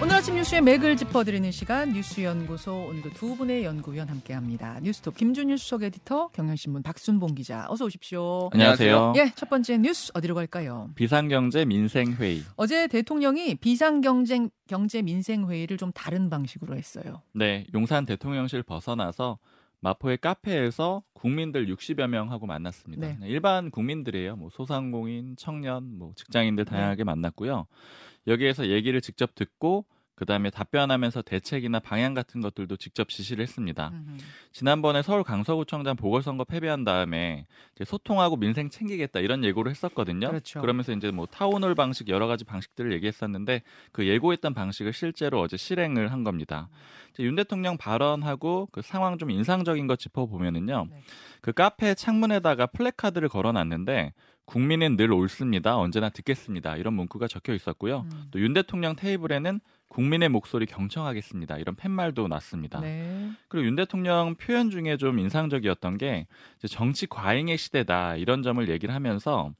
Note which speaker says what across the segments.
Speaker 1: 오늘 아침 뉴스의 맥을 짚어드리는 시간 뉴스연구소 오늘도 두 분의 연구위원 함께합니다. 뉴스톱 김준일 수석 에디터, 경향신문 박순봉 기자, 어서 오십시오.
Speaker 2: 안녕하세요.
Speaker 1: 예, 첫 번째 뉴스 어디로 갈까요?
Speaker 2: 비상경제 민생회의.
Speaker 1: 어제 대통령이 비상경제 경제 민생회의를 좀 다른 방식으로 했어요.
Speaker 2: 네, 용산 대통령실 벗어나서 마포의 카페에서 국민들 60여 명하고 만났습니다.
Speaker 1: 네.
Speaker 2: 일반 국민들이에요. 뭐 소상공인, 청년, 뭐 직장인들 다양하게 만났고요. 여기에서 얘기를 직접 듣고 그다음에 답변하면서 대책이나 방향 같은 것들도 직접 지시를 했습니다.
Speaker 1: 음흠.
Speaker 2: 지난번에 서울 강서구청장 보궐선거 패배한 다음에 소통하고 민생 챙기겠다 이런 예고를 했었거든요.
Speaker 1: 그렇죠.
Speaker 2: 그러면서 이제 뭐 town hall 방식 여러 가지 방식들을 얘기했었는데 그 예고했던 방식을 실제로 어제 실행을 한 겁니다. 이제 윤 대통령 발언하고 그 상황 좀 인상적인 거 짚어보면은요.
Speaker 1: 네.
Speaker 2: 그 카페 창문에다가 플래카드를 걸어놨는데 국민은 늘 옳습니다. 언제나 듣겠습니다. 이런 문구가 적혀 있었고요.
Speaker 1: 음.
Speaker 2: 또윤 대통령 테이블에는 국민의 목소리 경청하겠습니다. 이런 팻말도 났습니다.
Speaker 1: 네.
Speaker 2: 그리고 윤 대통령 표현 중에 좀 인상적이었던 게 이제 정치 과잉의 시대다 이런 점을 얘기를 하면서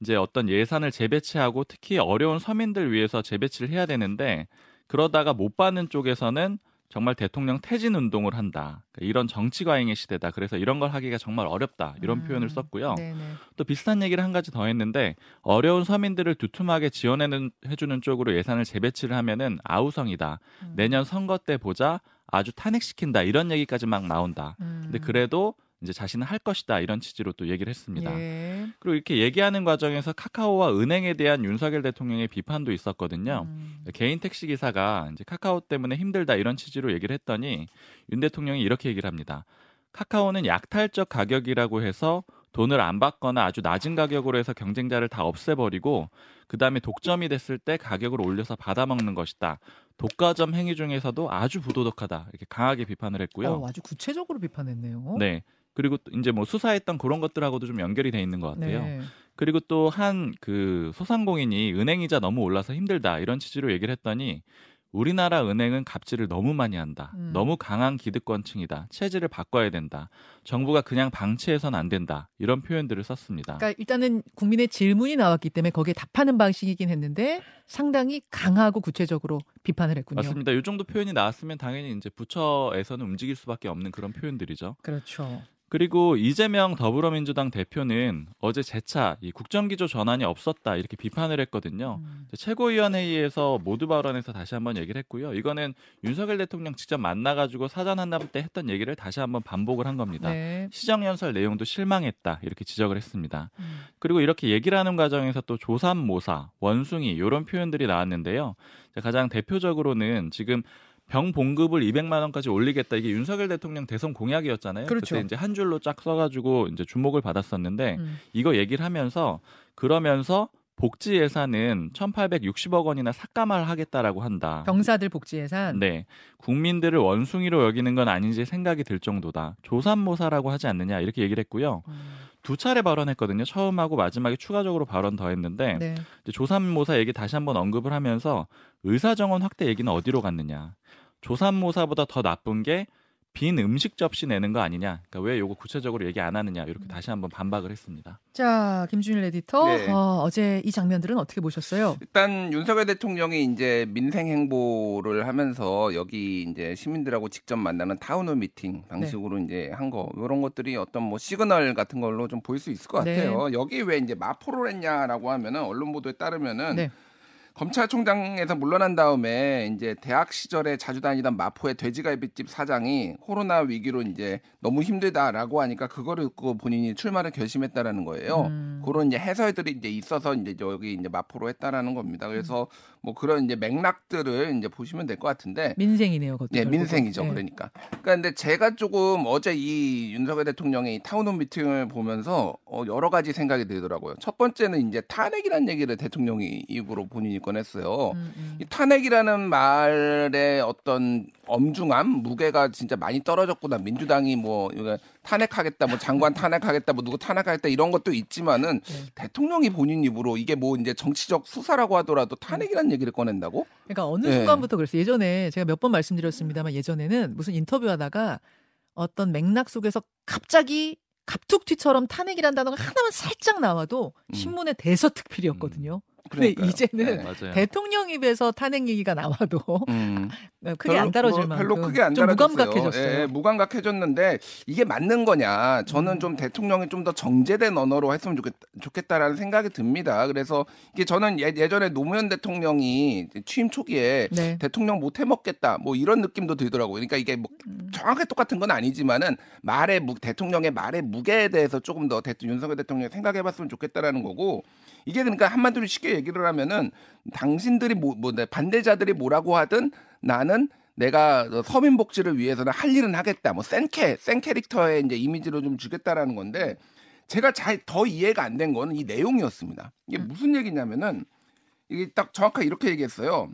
Speaker 2: 이제 어떤 예산을 재배치하고 특히 어려운 서민들 위해서 재배치를 해야 되는데 그러다가 못 받는 쪽에서는 정말 대통령 퇴진 운동을 한다. 그러니까 이런 정치 과잉의 시대다. 그래서 이런 걸 하기가 정말 어렵다. 이런
Speaker 1: 음.
Speaker 2: 표현을 썼고요.
Speaker 1: 네네.
Speaker 2: 또 비슷한 얘기를 한 가지 더 했는데 어려운 서민들을 두툼하게 지원해주는 해주는 쪽으로 예산을 재배치를 하면은 아우성이다.
Speaker 1: 음.
Speaker 2: 내년 선거 때 보자. 아주 탄핵시킨다. 이런 얘기까지 막 나온다.
Speaker 1: 음.
Speaker 2: 근데 그래도 이제 자신은 할 것이다. 이런 취지로 또 얘기를 했습니다.
Speaker 1: 예.
Speaker 2: 그리고 이렇게 얘기하는 과정에서 카카오와 은행에 대한 윤석열 대통령의 비판도 있었거든요.
Speaker 1: 음.
Speaker 2: 개인 택시 기사가 이제 카카오 때문에 힘들다 이런 취지로 얘기를 했더니 윤 대통령이 이렇게 얘기를 합니다. 카카오는 약탈적 가격이라고 해서 돈을 안 받거나 아주 낮은 가격으로 해서 경쟁자를 다 없애버리고 그 다음에 독점이 됐을 때 가격을 올려서 받아먹는 것이다. 독과점 행위 중에서도 아주 부도덕하다 이렇게 강하게 비판을 했고요.
Speaker 1: 어, 아주 구체적으로 비판했네요.
Speaker 2: 네. 그리고 또 이제 뭐 수사했던 그런 것들하고도 좀 연결이 돼 있는 것 같아요.
Speaker 1: 네.
Speaker 2: 그리고 또 한 그 소상공인이 은행 이자 너무 올라서 힘들다 이런 취지로 얘기를 했더니 우리나라 은행은 갑질을 너무 많이 한다.
Speaker 1: 음.
Speaker 2: 너무 강한 기득권층이다. 체질을 바꿔야 된다. 정부가 그냥 방치해서는 안 된다. 이런 표현들을 썼습니다.
Speaker 1: 그러니까 일단은 국민의 질문이 나왔기 때문에 거기에 답하는 방식이긴 했는데 상당히 강하고 구체적으로 비판을 했군요.
Speaker 2: 맞습니다. 이 정도 표현이 나왔으면 당연히 이제 부처에서는 움직일 수밖에 없는 그런 표현들이죠.
Speaker 1: 그렇죠.
Speaker 2: 그리고 이재명 더불어민주당 대표는 어제 재차 이 국정기조 전환이 없었다 이렇게 비판을 했거든요.
Speaker 1: 음.
Speaker 2: 최고위원회의에서 모두 발언에서 다시 한번 얘기를 했고요. 이거는 윤석열 대통령 직접 만나가지고 사전 한담 때 했던 얘기를 다시 한번 반복을 한 겁니다.
Speaker 1: 네.
Speaker 2: 시정연설 내용도 실망했다 이렇게 지적을 했습니다.
Speaker 1: 음.
Speaker 2: 그리고 이렇게 얘기를 하는 과정에서 또 조삼모사, 원숭이 이런 표현들이 나왔는데요. 자, 가장 대표적으로는 지금 병 봉급을 200만 원까지 올리겠다 이게 윤석열 대통령 대선 공약이었잖아요.
Speaker 1: 그렇죠.
Speaker 2: 때 이제 한 줄로 쫙 써가지고 이제 주목을 받았었는데
Speaker 1: 음.
Speaker 2: 이거 얘기를 하면서 그러면서 복지 예산은 1,860억 원이나 삭감을 하겠다라고 한다.
Speaker 1: 병사들 복지 예산.
Speaker 2: 네. 국민들을 원숭이로 여기는 건 아닌지 생각이 들 정도다. 조삼모사라고 하지 않느냐 이렇게 얘기를 했고요.
Speaker 1: 음.
Speaker 2: 두 차례 발언했거든요. 처음하고 마지막에 추가적으로 발언 더 했는데
Speaker 1: 네.
Speaker 2: 이제 조삼모사 얘기 다시 한번 언급을 하면서 의사정원 확대 얘기는 어디로 갔느냐. 조삼모사보다 더 나쁜 게 빈 음식 접시 내는 거 아니냐. 그러니까 왜 요거 구체적으로 얘기 안 하느냐. 이렇게 다시 한번 반박을 했습니다.
Speaker 1: 자, 김준일 에디터.
Speaker 3: 네.
Speaker 1: 어, 어제 이 장면들은 어떻게 보셨어요?
Speaker 3: 일단 윤석열 대통령이 이제 민생 행보를 하면서 여기 이제 시민들하고 직접 만나는 town hall meeting 방식으로
Speaker 1: 네.
Speaker 3: 이제 한 거 이런 것들이 어떤 뭐 시그널 같은 걸로 좀 보일 수 있을 것
Speaker 1: 네.
Speaker 3: 같아요. 여기 왜 이제 마포를 했냐라고 하면은 언론 보도에 따르면은
Speaker 1: 네.
Speaker 3: 검찰총장에서 물러난 다음에 이제 대학 시절에 자주 다니던 마포의 돼지갈비집 사장이 코로나 위기로 이제 너무 힘들다라고 하니까 그거를 듣고 본인이 출마를 결심했다라는 거예요.
Speaker 1: 음.
Speaker 3: 그런 이제 해설들이 이제 있어서 이제 여기 이제 마포로 했다라는 겁니다. 그래서 뭐 그런 이제 맥락들을 이제 보시면 될 것 같은데
Speaker 1: 민생이네요, 그것도.
Speaker 3: 네,
Speaker 1: 결국은.
Speaker 3: 민생이죠.
Speaker 1: 네.
Speaker 3: 그러니까. 그러니까 근데 제가 조금 어제 이 윤석열 대통령의 이 타운홈 미팅을 보면서 어, 여러 가지 생각이 들더라고요. 첫 번째는 이제 탄핵이라는 얘기를 대통령이 입으로 본인이 꺼냈어요.
Speaker 1: 음, 음.
Speaker 3: 이 탄핵이라는 말의 어떤 엄중함, 무게가 진짜 많이 떨어졌구나. 민주당이 뭐 탄핵하겠다, 뭐 장관 탄핵하겠다, 뭐 누구 탄핵하겠다 이런 것도 있지만은
Speaker 1: 네.
Speaker 3: 대통령이 본인 입으로 이게 뭐 이제 정치적 수사라고 하더라도 탄핵이라는 얘기를 꺼낸다고?
Speaker 1: 그러니까 어느
Speaker 3: 네.
Speaker 1: 순간부터 그랬어요. 예전에 제가 몇 번 말씀드렸습니다만 예전에는 무슨 인터뷰하다가 어떤 맥락 속에서 갑자기 갑툭튀처럼 탄핵이란 단어가 하나만 살짝 나와도
Speaker 3: 음.
Speaker 1: 신문의 대서특필이었거든요. 근데
Speaker 3: 그러니까요.
Speaker 1: 이제는
Speaker 3: 네.
Speaker 1: 대통령 입에서 탄핵 얘기가 나와도
Speaker 3: 음.
Speaker 1: 크게 안 다뤄질 만큼
Speaker 3: 별로 크게 안
Speaker 1: 좀. 무감각해졌어요.
Speaker 3: 예, 무감각해졌는데 이게 맞는 거냐? 저는
Speaker 1: 음.
Speaker 3: 좀 대통령이 좀 더 정제된 언어로 했으면 좋겠, 좋겠 다라는 생각이 듭니다. 그래서 이게 저는 예, 예전에 노무현 대통령이 취임 초기에
Speaker 1: 네.
Speaker 3: 대통령 못 해먹겠다 뭐 이런 느낌도 들더라고요. 그러니까 이게 뭐
Speaker 1: 음.
Speaker 3: 정확하게 똑같은 건 아니지만은 말의 무, 대통령의 말의 무게에 대해서 조금 더 대통령 윤석열 대통령이 생각해봤으면 좋겠다라는 거고 이게 그러니까 한마디로 쉽게 얘기를 하면은 당신들이 뭐, 뭐 네, 반대자들이 뭐라고 하든 나는 내가 서민 복지를 위해서는 할 일은 하겠다. 뭐 센캐, 센 캐릭터의 이제 이미지로 좀 주겠다라는 건데 제가 잘 더 이해가 안 된 거는 이 내용이었습니다. 이게 무슨 얘기냐면은 이게 딱 정확하게 이렇게 얘기했어요.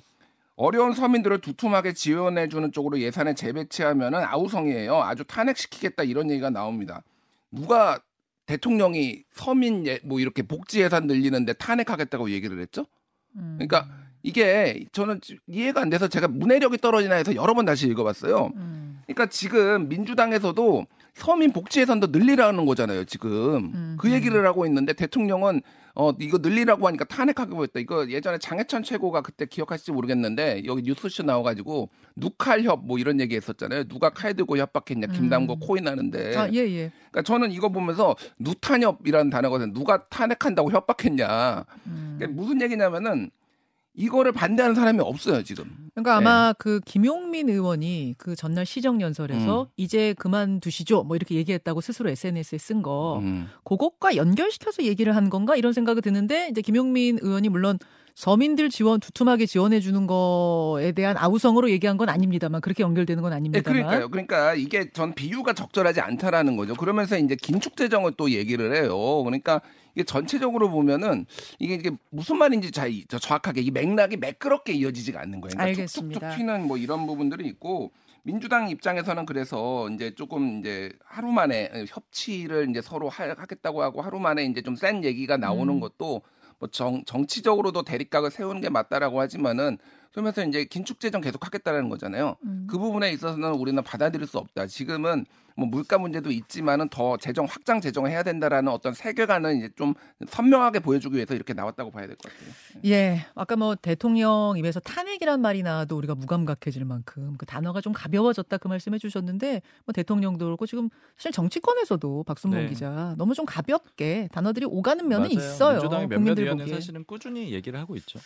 Speaker 3: 어려운 서민들을 두툼하게 지원해 주는 쪽으로 예산을 재배치하면은 아우성이에요. 아주 탄핵시키겠다 이런 얘기가 나옵니다. 누가 대통령이 서민 예, 뭐 이렇게 복지 예산 늘리는데 탄핵하겠다고 얘기를 했죠?
Speaker 1: 음.
Speaker 3: 그러니까 이게 저는 지- 이해가 안 돼서 제가 문해력이 떨어지나 해서 여러 번 다시 읽어봤어요.
Speaker 1: 음.
Speaker 3: 그러니까 지금 민주당에서도 서민 복지 예산도 늘리라는 거잖아요. 지금
Speaker 1: 음,
Speaker 3: 그 얘기를 하고 있는데 대통령은 어 이거 늘리라고 하니까 탄핵하기로 했다. 이거 예전에 장해천 최고가 그때 기억하실지 모르겠는데 여기 뉴스쇼 나와가지고 누칼협 뭐 이런 얘기 했었잖아요. 누가 칼 들고 협박했냐 김남국
Speaker 1: 음.
Speaker 3: 코인 하는데.
Speaker 1: 아, 예, 예.
Speaker 3: 그러니까 저는 이거 보면서 누탄협이라는 단어거든요. 누가 탄핵한다고 협박했냐.
Speaker 1: 음.
Speaker 3: 그러니까 무슨 얘기냐면은 이거를 반대하는 사람이 없어요 지금.
Speaker 1: 그러니까 아마 그 김용민 의원이 그 전날 시정 연설에서
Speaker 3: 음.
Speaker 1: 이제 그만두시죠. 뭐 이렇게 얘기했다고 스스로 SNS에 쓴 거.
Speaker 3: 음.
Speaker 1: 그것과 연결시켜서 얘기를 한 건가 이런 생각이 드는데 이제 김용민 의원이 물론 서민들 지원 두툼하게 지원해 주는 거에 대한 아우성으로 얘기한 건 아닙니다만 그렇게 연결되는 건
Speaker 3: 네,
Speaker 1: 아닙니다만.
Speaker 3: 그러니까요. 그러니까 이게 전 비유가 적절하지 않다라는 거죠. 그러면서 이제 긴축 재정을 또 얘기를 해요. 그러니까 이게 전체적으로 보면은 이게 이게 무슨 말인지 잘 정확하게 이 맥락이 매끄럽게 이어지지가 않는 거예요. 그러니까
Speaker 1: 알겠습니다.
Speaker 3: 툭툭툭 튀는 뭐 이런 부분들이 있고 민주당 입장에서는 그래서 이제 조금 이제 하루 만에 협치를 이제 서로 하, 하겠다고 하고 하루 만에 이제 좀 센 얘기가 나오는
Speaker 1: 음.
Speaker 3: 것도 뭐 정, 정치적으로도 대립각을 세우는 게 맞다라고 하지만은 그러면서 이제 긴축 재정 계속 하겠다라는 거잖아요.
Speaker 1: 음.
Speaker 3: 그 부분에 있어서는 우리는 받아들일 수 없다. 지금은 뭐 물가 문제도 있지만은 더 재정 확장 재정을 해야 된다라는 어떤 세계관을 이제 좀 선명하게 보여주기 위해서 이렇게 나왔다고 봐야 될 것 같아요.
Speaker 1: 예, 아까 뭐 대통령 입에서 탄핵이란 말이 나와도 우리가 무감각해질 만큼 그 단어가 좀 가벼워졌다 그 말씀해 주셨는데 뭐 대통령도 그렇고 지금 사실 정치권에서도 박순봉
Speaker 2: 네.
Speaker 1: 기자 너무 좀 가볍게 단어들이 오가는 면은
Speaker 2: 맞아요.
Speaker 1: 있어요.
Speaker 2: 민주당의 몇몇
Speaker 1: 국민들
Speaker 2: 의원은
Speaker 1: 보기에
Speaker 2: 사실은 꾸준히 얘기를 하고 있죠.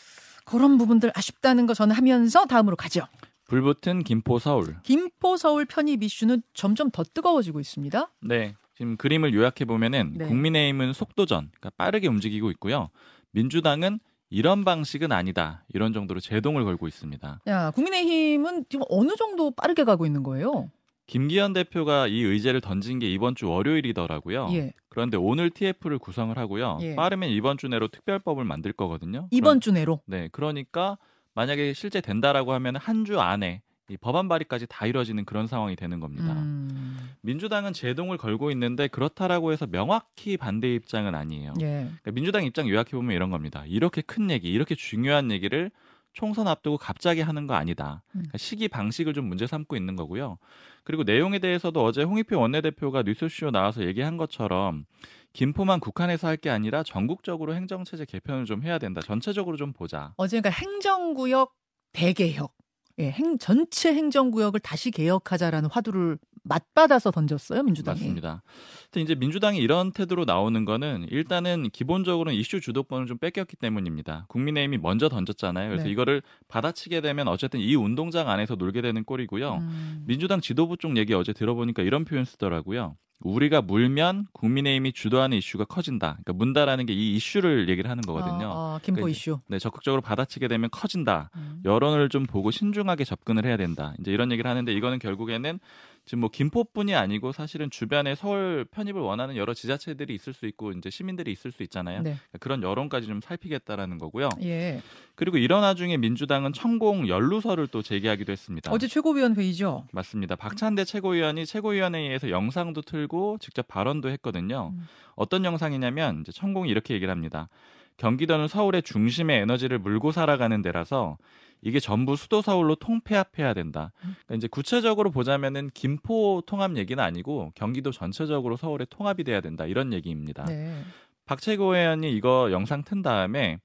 Speaker 1: 그런 부분들 아쉽다는 거 저는 하면서 다음으로 가죠.
Speaker 2: 불붙은 김포 서울.
Speaker 1: 김포 서울 편입 이슈는 점점 더 뜨거워지고 있습니다.
Speaker 2: 네. 지금 그림을 요약해 보면은
Speaker 1: 네.
Speaker 2: 국민의힘은 속도전, 그러니까 빠르게 움직이고 있고요. 민주당은 이런 방식은 아니다. 이런 정도로 제동을 걸고 있습니다.
Speaker 1: 야, 국민의힘은 지금 어느 정도 빠르게 가고 있는 거예요?
Speaker 2: 김기현 대표가 이 의제를 던진 게 이번 주 월요일이더라고요.
Speaker 1: 예.
Speaker 2: 그런데 오늘 TF를 구성을 하고요.
Speaker 1: 예.
Speaker 2: 빠르면 이번 주 내로 특별법을 만들 거거든요.
Speaker 1: 이번 주 내로.
Speaker 2: 네, 그러니까 만약에 실제 된다라고 하면 한 주 안에 이 법안 발의까지 다 이뤄지는 그런 상황이 되는 겁니다.
Speaker 1: 음,
Speaker 2: 민주당은 제동을 걸고 있는데 그렇다라고 해서 명확히 반대 입장은 아니에요.
Speaker 1: 예.
Speaker 2: 그러니까 민주당 입장 요약해 보면 이런 겁니다. 이렇게 큰 얘기, 이렇게 중요한 얘기를 총선 앞두고 갑자기 하는 거 아니다.
Speaker 1: 음.
Speaker 2: 그러니까 시기 방식을 좀 문제 삼고 있는 거고요. 그리고 내용에 대해서도 어제 홍익표 원내대표가 뉴스쇼 나와서 얘기한 것처럼 김포만 국한에서 할 게 아니라 전국적으로 행정체제 개편을 좀 해야 된다. 전체적으로 좀 보자.
Speaker 1: 어제 그러니까 행정구역 대개혁. 예, 행, 전체 행정구역을 다시 개혁하자라는 화두를 맞받아서 던졌어요, 민주당이.
Speaker 2: 맞습니다. 근데 이제 민주당이 이런 태도로 나오는 거는 일단은 기본적으로는 이슈 주도권을 좀 뺏겼기 때문입니다. 국민의힘이 먼저 던졌잖아요. 그래서
Speaker 1: 네.
Speaker 2: 이거를 받아치게 되면 어쨌든 이 운동장 안에서 놀게 되는 꼴이고요.
Speaker 1: 음.
Speaker 2: 민주당 지도부 쪽 얘기 어제 들어보니까 이런 표현 쓰더라고요. 우리가 물면 국민의힘이 주도하는 이슈가 커진다. 그러니까 문다라는 게 이 이슈를 얘기를 하는 거거든요.
Speaker 1: 아, 아, 김포
Speaker 2: 그러니까
Speaker 1: 이슈.
Speaker 2: 네, 적극적으로 받아치게 되면 커진다.
Speaker 1: 음.
Speaker 2: 여론을 좀 보고 신중하게 접근을 해야 된다. 이제 이런 얘기를 하는데 이거는 결국에는 지금 뭐 김포뿐이 아니고 사실은 주변에 서울 편입을 원하는 여러 지자체들이 있을 수 있고 이제 시민들이 있을 수 있잖아요.
Speaker 1: 네.
Speaker 2: 그런 여론까지 좀 살피겠다라는 거고요.
Speaker 1: 예.
Speaker 2: 그리고 이런 와중에 민주당은 천공 연루설을 또 제기하기도 했습니다.
Speaker 1: 어제 최고위원 회의죠.
Speaker 2: 맞습니다. 박찬대 최고위원이 최고위원회의에서 영상도 틀고 직접 발언도 했거든요.
Speaker 1: 음.
Speaker 2: 어떤 영상이냐면 이제 천공이 이렇게 얘기를 합니다. 경기도는 서울의 중심의 에너지를 물고 살아가는 데라서 이게 전부 수도 서울로 통폐합해야 된다. 그러니까 이제 구체적으로 보자면은 김포 통합 얘기는 아니고 경기도 전체적으로 서울에 통합이 돼야 된다 이런 얘기입니다.
Speaker 1: 네.
Speaker 2: 박 최고위원이 이거 영상 튼 다음에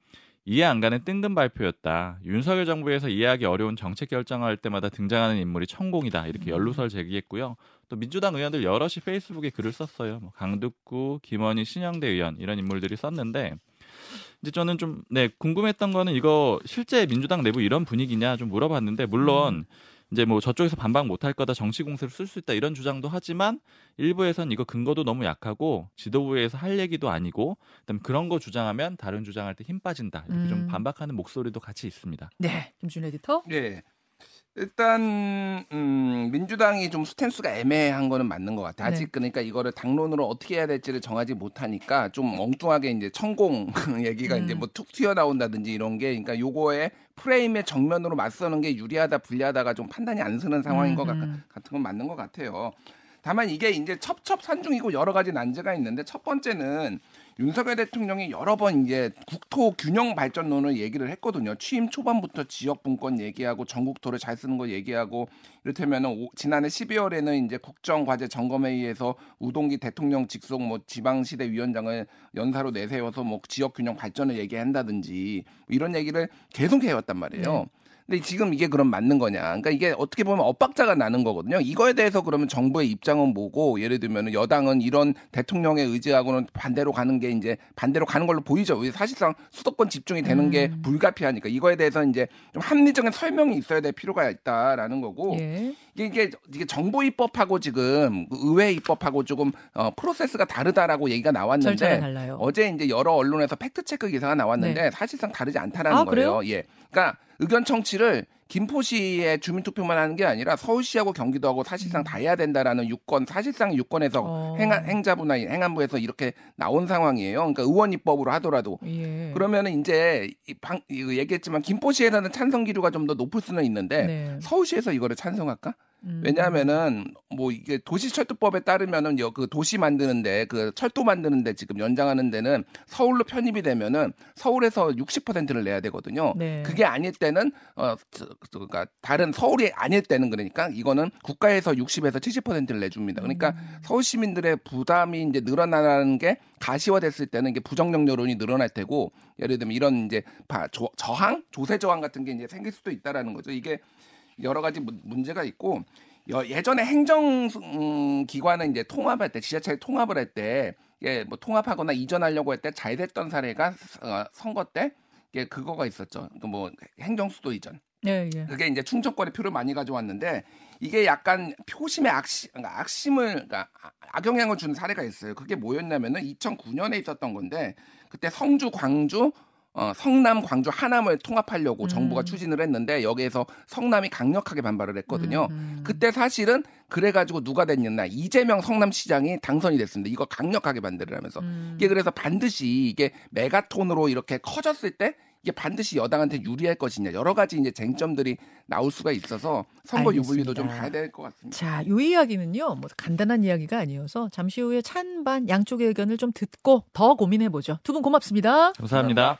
Speaker 2: 이해 안 가는 뜬금 발표였다. 윤석열 정부에서 이해하기 어려운 정책 결정할 때마다 등장하는 인물이 천공이다. 이렇게
Speaker 1: 음.
Speaker 2: 연루설 제기했고요. 또 민주당 의원들 여럿이 페이스북에 글을 썼어요. 뭐 강득구, 김원희, 신영대 의원 이런 인물들이 썼는데 이제 저는 좀 네 궁금했던 거는 이거 실제 민주당 내부 이런 분위기냐 좀 물어봤는데 물론
Speaker 1: 음.
Speaker 2: 이제 뭐 저쪽에서 반박 못할 거다 정치 공세를 쓸 수 있다 이런 주장도 하지만 일부에선 이거 근거도 너무 약하고 지도부에서 할 얘기도 아니고 그다음에 그런 거 주장하면 다른 주장할 때 힘 빠진다 이렇게
Speaker 1: 음.
Speaker 2: 좀 반박하는 목소리도 같이 있습니다.
Speaker 1: 네, 김준 에디터.
Speaker 3: 예. 일단 음, 민주당이 좀 스탠스가 애매한 거는 맞는 것 같아요. 아직
Speaker 1: 네.
Speaker 3: 그러니까 이거를 당론으로 어떻게 해야 될지를 정하지 못하니까 좀 엉뚱하게 이제 천공 얘기가
Speaker 1: 음.
Speaker 3: 이제 뭐 툭 튀어나온다든지 이런 게 그러니까 요거에 프레임의 정면으로 맞서는 게 유리하다 불리하다가 좀 판단이 안 서는 상황인 것 같,
Speaker 1: 음.
Speaker 3: 같은 건 맞는 것 같아요. 다만 이게 이제 첩첩산중이고 여러 가지 난제가 있는데 첫 번째는 윤석열 대통령이 여러 번 이제 국토 균형 발전론을 얘기를 했거든요. 취임 초반부터 지역 분권 얘기하고 전국토를 잘 쓰는 거 얘기하고 이를테면은 오- 지난해 12월에는 이제 국정 과제 점검회의에서 우동기 대통령 직속 뭐 지방시대 위원장을 연사로 내세워서 뭐 지역 균형 발전을 얘기한다든지 뭐 이런 얘기를 계속 해왔단 말이에요.
Speaker 1: 네.
Speaker 3: 근데 지금 이게 그럼 맞는 거냐? 그러니까 이게 어떻게 보면 엇박자가 나는 거거든요. 이거에 대해서 그러면 정부의 입장은 뭐고 예를 들면 여당은 이런 대통령의 의지하고는 반대로 가는 게 이제 반대로 가는 걸로 보이죠. 왜 사실상 수도권 집중이 되는 게
Speaker 1: 음.
Speaker 3: 불가피하니까 이거에 대해서 이제 좀 합리적인 설명이 있어야 될 필요가 있다라는 거고
Speaker 1: 예.
Speaker 3: 이게 이게, 정부 입법하고 지금 그 의회 입법하고 조금 어, 프로세스가 다르다라고 얘기가 나왔는데
Speaker 1: 달라요.
Speaker 3: 어제 이제 여러 언론에서 fact check 기사가 나왔는데 사실상 다르지 않다라는
Speaker 1: 아,
Speaker 3: 거예요. 예. 그러니까 의견 청취를 김포시에 주민투표만 하는 게 아니라 서울시하고 경기도하고 사실상 다 해야 된다라는 유권 사실상 유권에서
Speaker 1: 어.
Speaker 3: 행안, 행자부나 행안부에서 이렇게 나온 상황이에요. 그러니까 의원 입법으로 하더라도
Speaker 1: 예.
Speaker 3: 그러면은 이제 이 방, 이거 얘기했지만 김포시에서는 찬성 기류가 좀 더 높을 수는 있는데
Speaker 1: 네.
Speaker 3: 서울시에서 이거를 찬성할까?
Speaker 1: 음.
Speaker 3: 왜냐하면은 뭐 이게 도시철도법에 따르면은 여- 그 도시 만드는데 그 철도 만드는데 지금 연장하는 데는 서울로 편입이 되면은 서울에서 60%를 내야 되거든요.
Speaker 1: 네.
Speaker 3: 그게 아닐 때는 어 그러니까 다른 서울이 아닐 때는 그러니까 이거는 국가에서 60에서 70%를 내줍니다. 그러니까
Speaker 1: 음.
Speaker 3: 서울 시민들의 부담이 이제 늘어나는 게 가시화됐을 때는 이게 부정적 여론이 늘어날 테고 예를 들면 이런 이제 바- 조- 저항, 조세 저항 같은 게 이제 생길 수도 있다라는 거죠. 이게 여러 가지 문- 문제가 있고 여- 예전에 행정 음, 기관은 이제 통합할 때 지자체 통합을 할 때 예, 뭐 통합하거나 이전하려고 할 때 잘 됐던 사례가 어, 선거 때 예, 그거가 있었죠. 그뭐 행정 수도 이전.
Speaker 1: 예, 예.
Speaker 3: 그게 이제 충청권에 표를 많이 가져왔는데 이게 약간 표심의 악심, 그러니까 악심을 그러니까 아- 악영향을 준 사례가 있어요. 그게 뭐였냐면은 2009년에 있었던 건데 그때 성주, 광주, 어, 성남, 광주, 하남을 통합하려고
Speaker 1: 음.
Speaker 3: 정부가 추진을 했는데 여기에서 성남이 강력하게 반발을 했거든요.
Speaker 1: 음.
Speaker 3: 그때 사실은 그래가지고 누가 됐냐 이재명 성남시장이 당선이 됐습니다. 이거 강력하게 반대를 하면서
Speaker 1: 음.
Speaker 3: 이게 그래서 반드시 이게 메가톤으로 이렇게 커졌을 때 이게 반드시 여당한테 유리할 것이냐 여러 가지 이제 쟁점들이 나올 수가 있어서 선거 유불리도 좀
Speaker 1: 알겠습니다.
Speaker 3: 봐야 될 것 같습니다.
Speaker 1: 자, 요 이야기는요, 뭐 간단한 이야기가 아니어서 잠시 후에 찬반 양쪽의 의견을 좀 듣고 더 고민해 보죠. 두 분 고맙습니다.
Speaker 2: 감사합니다.